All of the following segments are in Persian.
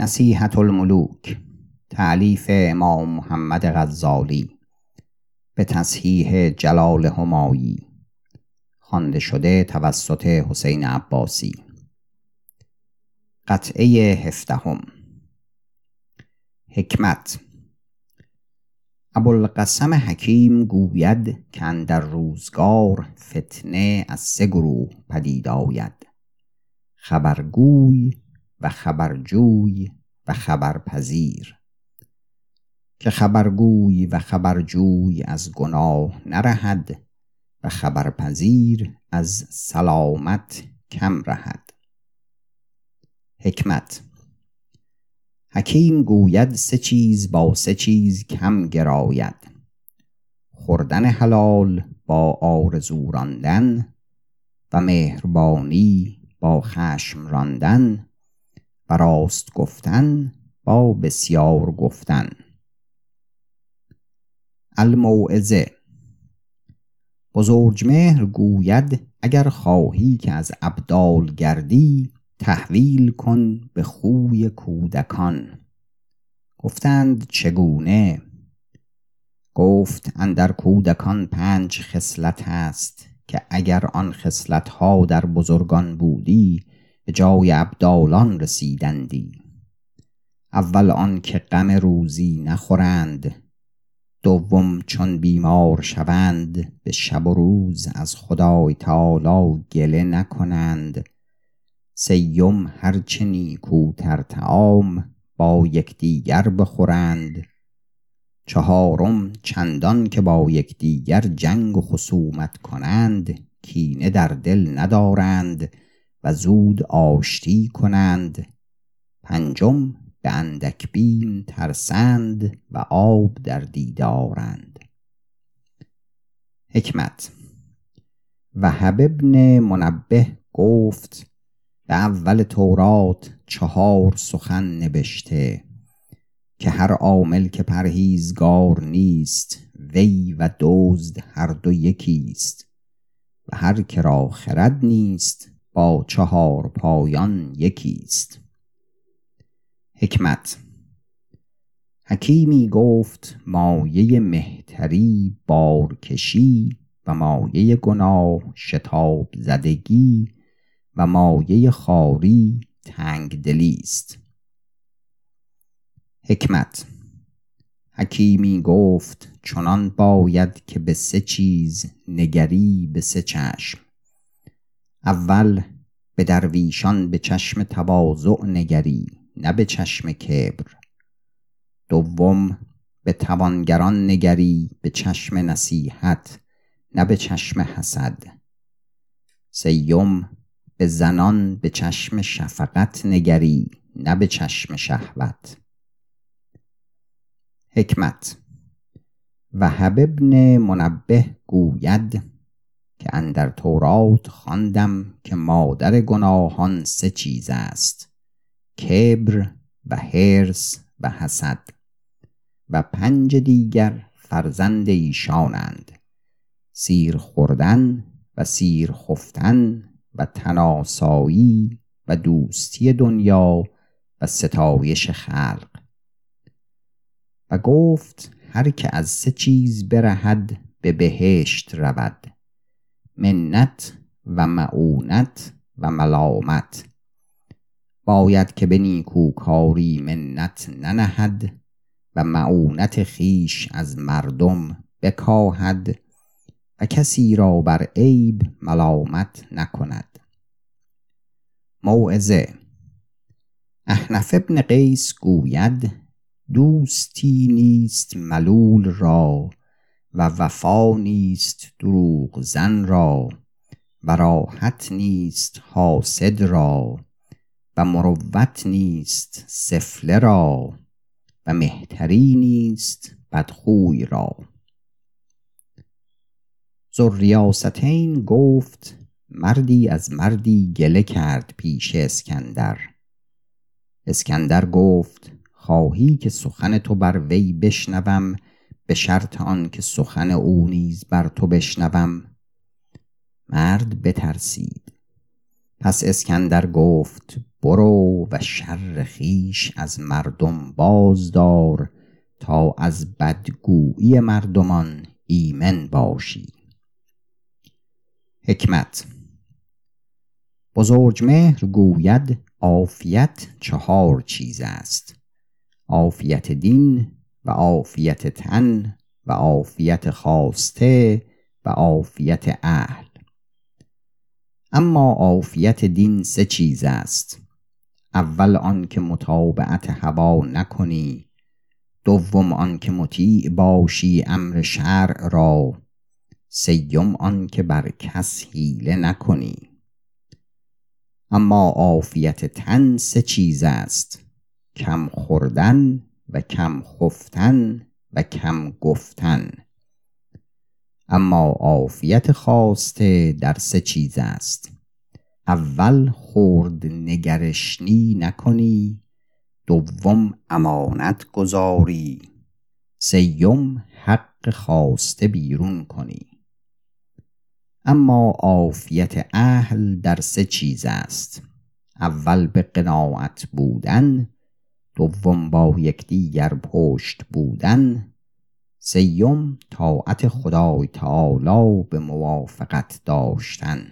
نصیحت الملوک تعلیف امام محمد غزالی به تصحیح جلال همایی خوانده شده توسط حسین عباسی. قطعه هفدهم. حکمت. ابوالقسم حکیم گوید که در روزگار فتنه از سه گروه پدید آید. خبرگوی و خبرجوی و خبرپذیر. که خبرگوی و خبرجوی از گناه نرهد و خبرپذیر از سلامت کم رهد. حکمت حکیم گوید سه چیز با سه چیز کم گراید. خوردن حلال با آرزو راندن و مهربانی با خشم راندن و راست گفتن با بسیار گفتن. الموعظه. بزرجمهر گوید اگر خواهی که از ابدال گردی تحویل کن به خوی کودکان. گفتند چگونه؟ گفت اندر کودکان پنج خصلت است که اگر آن خصلت ها در بزرگان بودی به جای ابدالان رسیدندی. اول آن که غم روزی نخورند دوم چون بیمار شوند به شب و روز از خدای تعالی گله نکنند. سیم هرچه نیکوتر تعام با یکدیگر بخورند. چهارم چندان که با یکدیگر جنگ و خصومت کنند کینه در دل ندارند. و زود آشتی کنند. پنجم به اندک بیم ترسند و آب در دیدارند. حکمت و ابن منبه گفت به اول تورات چهار سخن نبشته که هر عامل که پرهیزگار نیست وی و دزد هر دو یکیست. و هر که را خرد نیست با چهار پایان یکیست حکمت حکیمی گفت مایه مهتری بارکشی و مایه گناه شتاب زدگی و مایه خاری تنگ دلیست حکمت حکیمی گفت چنان باید که به سه چیز نگری به سه چشم. اول به درویشان به چشم تواضع نگری نه به چشم کبر. دوم به توانگران نگری به چشم نصیحت نه به چشم حسد. سیم به زنان به چشم شفقت نگری نه به چشم شهوت. حکمت و ابن منبه گوید که اندر تورات خواندم که مادر گناهان سه چیز است کبر و هرس و حسد و پنج دیگر فرزند ایشانند سیر خوردن و سیر خفتن و تناسایی و دوستی دنیا و ستایش خلق. و گفت هر که از سه چیز برهد به بهشت رود. منت و معونت و ملامت. باید که به نیکوکاری منت ننهد و معونت خیش از مردم بکاهد و کسی را بر عیب ملامت نکند. موعظه احنف ابن قیس گوید دوستی نیست ملول را و وفا نیست دروغ زن را و راحت نیست حاسد را و مروت نیست سفله را و مهتری نیست بدخوی را. ذوالریاستین گفت مردی از مردی گله کرد پیش اسکندر. اسکندر گفت خواهی که سخن تو بر وی بشنوم به شرط آن که سخن او نیز بر تو بشنوم. مرد بترسید. پس اسکندر گفت برو و شر خیش از مردم بازدار تا از بدگویی مردمان ایمن باشی. حکمت بزرجمهر گوید عافیت چهار چیز است. عافیت دین و عافیت تن و عافیت خواسته و عافیت اهل. اما عافیت دین سه چیز است. اول آنکه متابعت هوا نکنی دوم آنکه مطیع باشی امر شرع را سیم آنکه بر کس حیله نکنی. اما عافیت تن سه چیز است کم خوردن و کم خفتن و کم گفتن. اما عافیت خواسته در سه چیز است. اول خورد نگرشنی نکنی. دوم امانت گذاری. سیم حق خواسته بیرون کنی. اما عافیت اهل در سه چیز است. اول به قناعت بودن. دوم با یکدیگر پشت بودن سیم طاعت خدای تعالی به موافقت داشتن.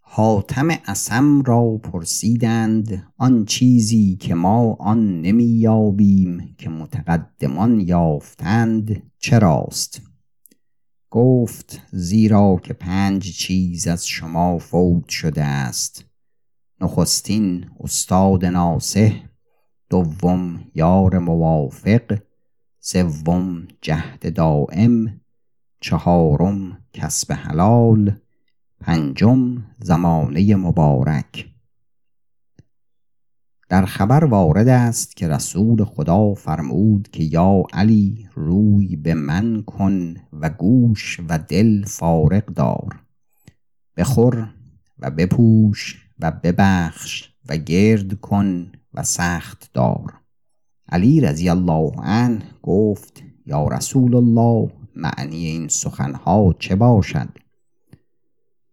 حاتم اسم را پرسیدند آن چیزی که ما آن نمی یابیم که متقدمان یافتند چراست؟ گفت زیرا که پنج چیز از شما فوت شده است. نخستین استاد ناسه دوم یار موافق سوم جهد دائم چهارم کسب حلال پنجم زمانه مبارک. در خبر وارد است که رسول خدا فرمود که یا علی روی به من کن و گوش و دل فارغ دار. بخور و بپوش و ببخش و گرد کن و سخت دار. علی رضی الله عنه گفت یا رسول الله معنی این سخنها چه باشد؟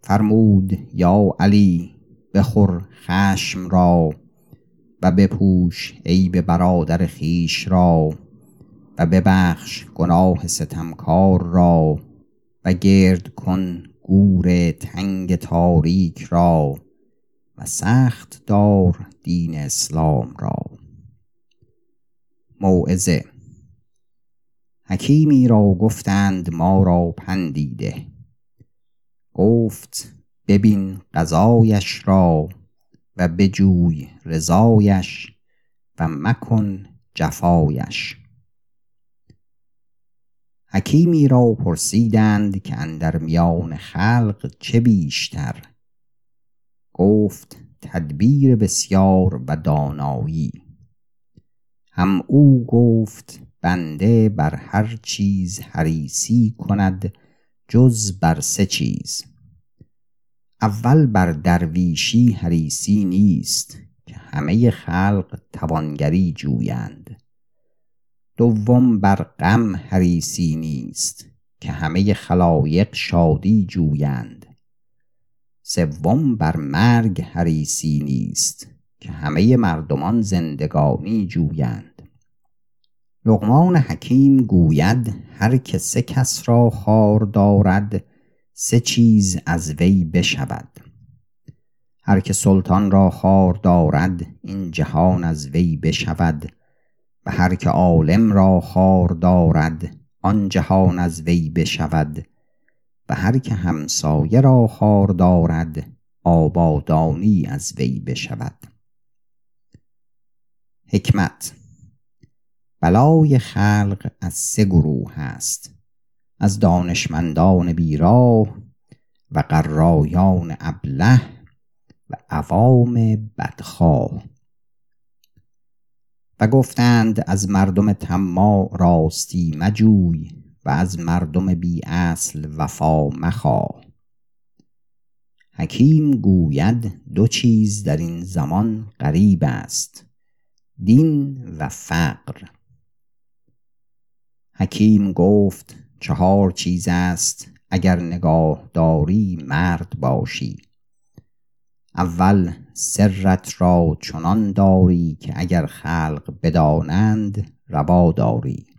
فرمود یا علی بخور خشم را و بپوش عیب برادر خیش را و ببخش گناه ستمکار را و گرد کن گور تنگ تاریک را. و سخت دار دین اسلام را. موعظه حکیمی را گفتند ما را پندیده. گفت ببین قضایش را و بجوی رضایش و مکن جفایش. حکیمی را پرسیدند که اندر میان خلق چه بیشتر؟ گفت تدبیر بسیار و دانایی. هم او گفت بنده بر هر چیز حریسی کند جز بر سه چیز. اول بر درویشی حریسی نیست که همه خلق توانگری جویند. دوم بر غم حریسی نیست که همه خلایق شادی جویند. سوم بر مرگ حریسی نیست که همه مردمان زندگانی جویند. لقمان حکیم گوید هر که سه کس را خار دارد سه چیز از وی بشود. هر که سلطان را خار دارد این جهان از وی بشود. و هر که عالم را خار دارد آن جهان از وی بشود. و هر که همسایه را خار دارد آبادانی از وی بشود. حکمت بلای خلق از سه گروه است از دانشمندان بیراه و قرایان ابله و عوام بدخواه. و گفتند از مردم تما راستی مجوی و از مردم بی اصل وفا مخواه. حکیم گوید دو چیز در این زمان غریب است دین و فقر. حکیم گفت چهار چیز است اگر نگاه داری مرد باشی. اول سرت را چنان داری که اگر خلق بدانند روا داری.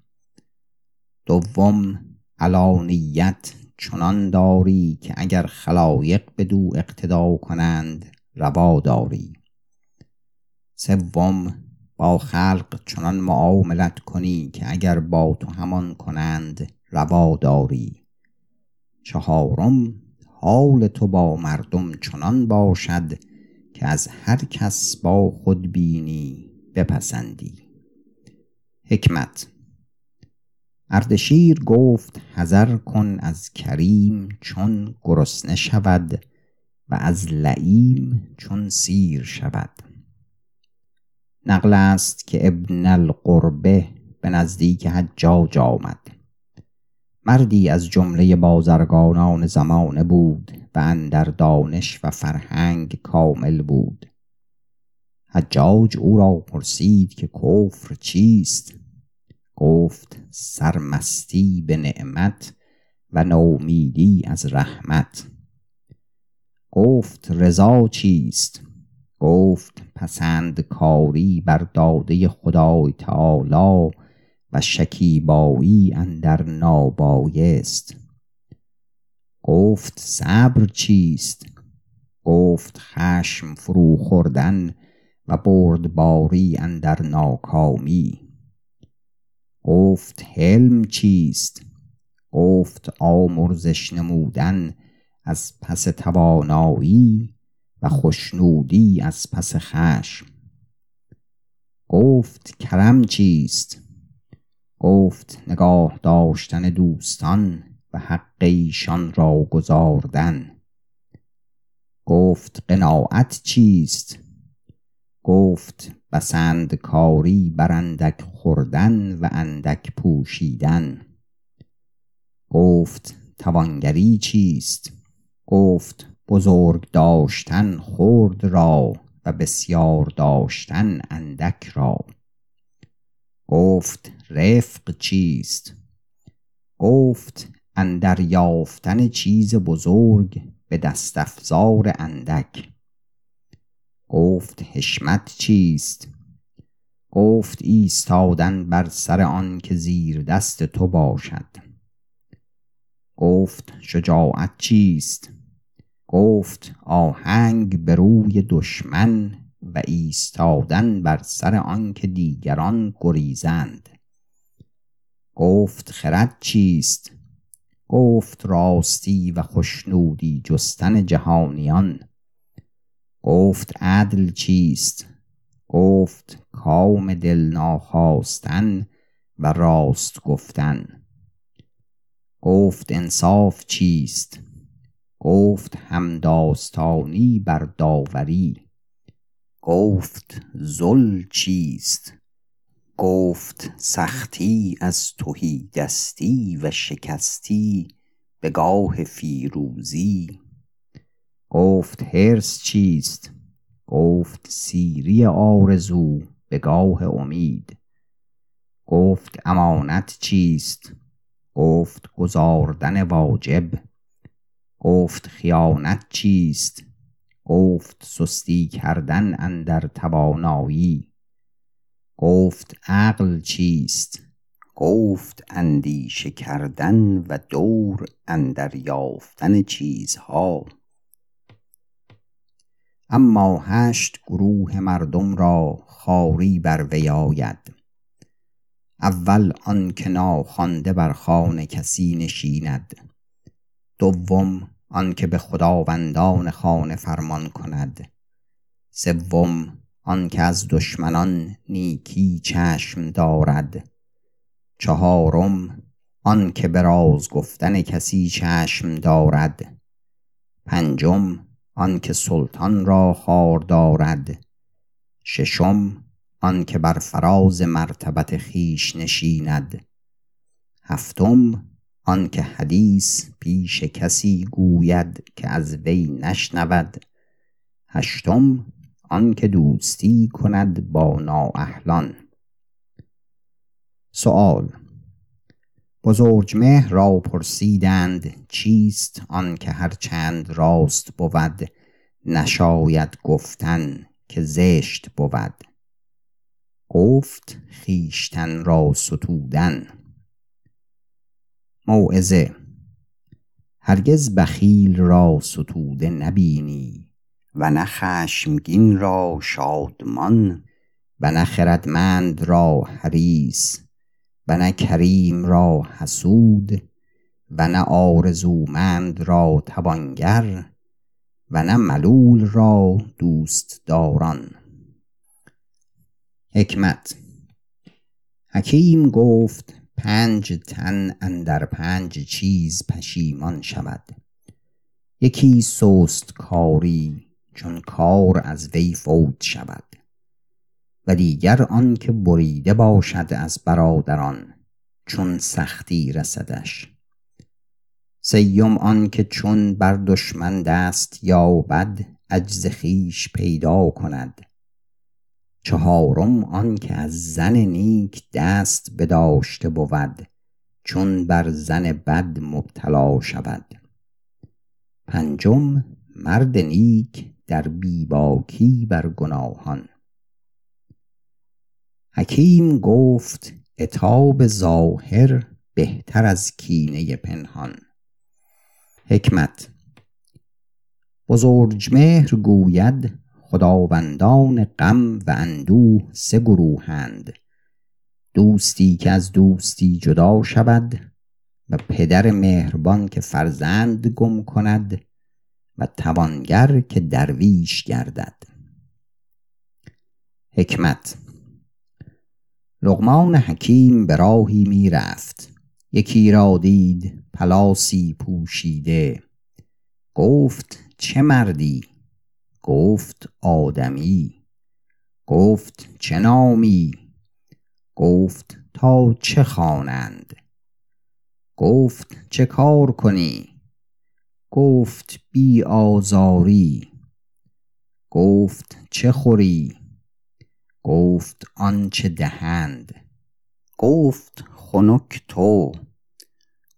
دوم علانیت چنان داری که اگر خلایق بدو اقتدا کنند روا داری. سوم با خلق چنان معاملت کنی که اگر با تو همان کنند روا داری. چهارم حال تو با مردم چنان باشد که از هر کس با خود بینی بپسندی. حکمت اردشیر گفت حذر کن از کریم چون گرسنه شود و از لعیم چون سیر شود. نقل است که ابن القربه به نزدیک حجاج آمد. مردی از جمله بازرگانان زمانه بود و اندر دانش و فرهنگ کامل بود. حجاج او را پرسید که کفر چیست؟ گفت سرمستی به نعمت و نومیدی از رحمت. گفت رضا چیست؟ گفت پسند کاری بر داده خدای تعالی و شکیبایی اندر نابایست. گفت صبر چیست؟ گفت خشم فرو خوردن و بردباری اندر ناکامی. گفت حلم چیست؟ گفت آمرزش نمودن از پس توانایی و خوشنودی از پس خشم. گفت کرم چیست؟ گفت نگاه داشتن دوستان و حق ایشان را گزاردن. گفت قناعت چیست؟ گفت بسند کاری بر اندک خوردن و اندک پوشیدن. گفت توانگری چیست؟ گفت بزرگ داشتن خرد را و بسیار داشتن اندک را. گفت رفق چیست؟ گفت اندر یافتن چیز بزرگ به دست افزار اندک. گفت حشمت چیست؟ گفت ایستادن بر سر آن که زیر دست تو باشد. گفت شجاعت چیست؟ گفت آهنگ به روی دشمن و ایستادن بر سر آنکه دیگران گریزند. گفت خرد چیست؟ گفت راستی و خشنودی جستن جهانیان. گفت عدل چیست؟ گفت کام دل ناخواستن و راست گفتن. گفت انصاف چیست؟ گفت همداستانی بر داوری. گفت ذل چیست؟ گفت سختی از تهی دستی و شکستی به گاه فیروزی. گفت حرص چیست؟ گفت سیری آرزو به گاه امید. گفت امانت چیست؟ گفت گزاردن واجب. گفت خیانت چیست؟ گفت سستی کردن اندر توانایی. گفت عقل چیست؟ گفت اندیشه کردن و دور اندر یافتن چیزها. اما هشت گروه مردم را خاری بر وی آید. اول آن که ناخوانده بر خانه کسی نشیند. دوم آنکه به خداوندان خانه فرمان کند. سوم آنکه از دشمنان نیکی چشم دارد. چهارم آنکه به راز گفتن کسی چشم دارد. پنجم آنکه سلطان را خار دارد. ششم آنکه بر فراز مرتبت خیش نشیند. هفتم آنکه حدیث پیش کسی گوید که از وی نشنود. هشتم آنکه دوستی کند با نااهلان. سوال بزرجمهر را پرسیدند چیست آنکه هر چند راست بود؟ نشاید گفتن که زشت بود. گفت خیشتن را ستودن. موعظه هرگز بخیل را ستوده نبینی و نه خشمگین را شادمان و نه خردمند را حریص. و نه کریم را حسود و نه آرزومند را توانگر و نه ملول را دوست داران حکمت حکیم گفت پنج تن اندر پنج چیز پشیمان شود. یکی سست کاری چون کار از وی فوت شود. و دیگر آن که بریده باشد از برادران چون سختی رسدش. سیم آن که چون بر دشمن دست یابد عجز خویش پیدا کند. چهارم آن که از زن نیک دست بداشته بود چون بر زن بد مبتلا شود. پنجم مرد نیک در بیباکی بر گناهان. حکیم گفت اتاب ظاهر بهتر از کینه پنهان. حکمت بزرجمهر گوید خداوندان غم و اندوه سه گروهند. دوستی که از دوستی جدا شود و پدر مهربان که فرزند گم کند و توانگر که درویش گردد. حکمت لقمان حکیم به راهی می رفت یکی را دید پلاسی پوشیده. گفت چه مردی؟ گفت آدمی. گفت چه نامی؟ گفت تا چه خوانند؟ گفت چه کار کنی؟ گفت بی آزاری. گفت چه خوری؟ گفت آنچه دهند. گفت خنک تو.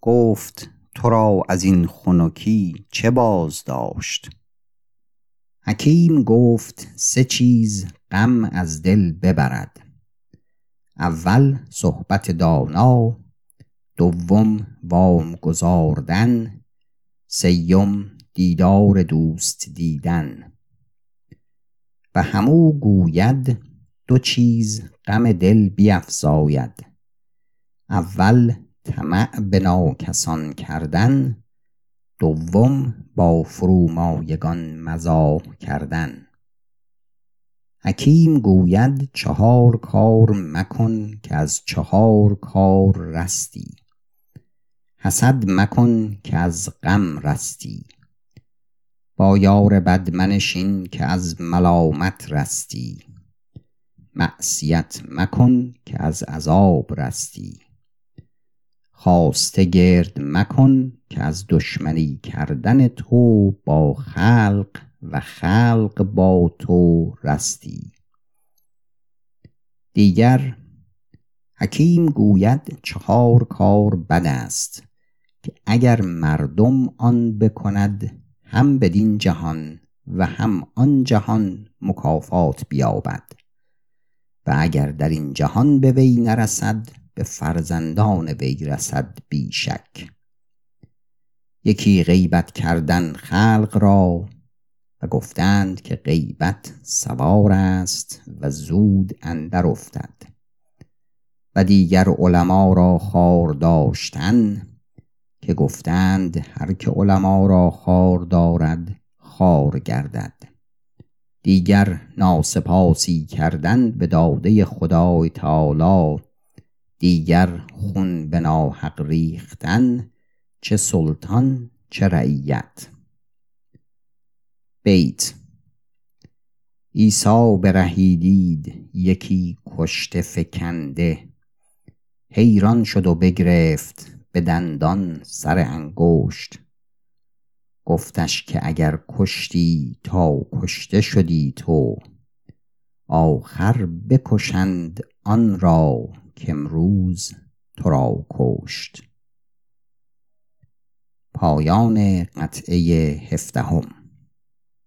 گفت تو را از این خنکی چه باز داشت؟ حکیم گفت سه چیز غم از دل ببرد. اول صحبت دانا. دوم وام گذاردن سیم دیدار دوست دیدن. و همو گوید دو چیز غم دل بیفزاید. اول طمع به ناکسان کردن. دوم با فرومایگان مزاح کردن. حکیم گوید چهار کار مکن که از چهار کار رستی. حسد مکن که از غم رستی. با یار بد منشین که از ملامت رستی. معصیت مکن که از عذاب رستی. خواسته گرد مکن که از دشمنی کردن تو با خلق و خلق با تو رستی. دیگر حکیم گوید چهار کار بد است که اگر مردم آن بکند هم بدین جهان و هم آن جهان مکافات بیابد. و اگر در این جهان به وی نرسد به فرزندان وی رسد بی شک یکی غیبت کردن خلق را و گفتند که غیبت سوار است و زود اندر افتد. و دیگر علما را خار داشتن که گفتند هر که علما را خار دارد خار گردد. دیگر ناسپاسی کردن به داده خدای تعالی دیگر خون به ناحق ریختن چه سلطان چه رعیت. بیت عیسی برهیدید یکی کشته فکنده. حیران شد و بگرفت به دندان سر انگشت. گفتش که اگر کشتی تا کشته شدی تو آخر بکشند آن را که امروز تو را کشت. پایان قطعه هفدهم.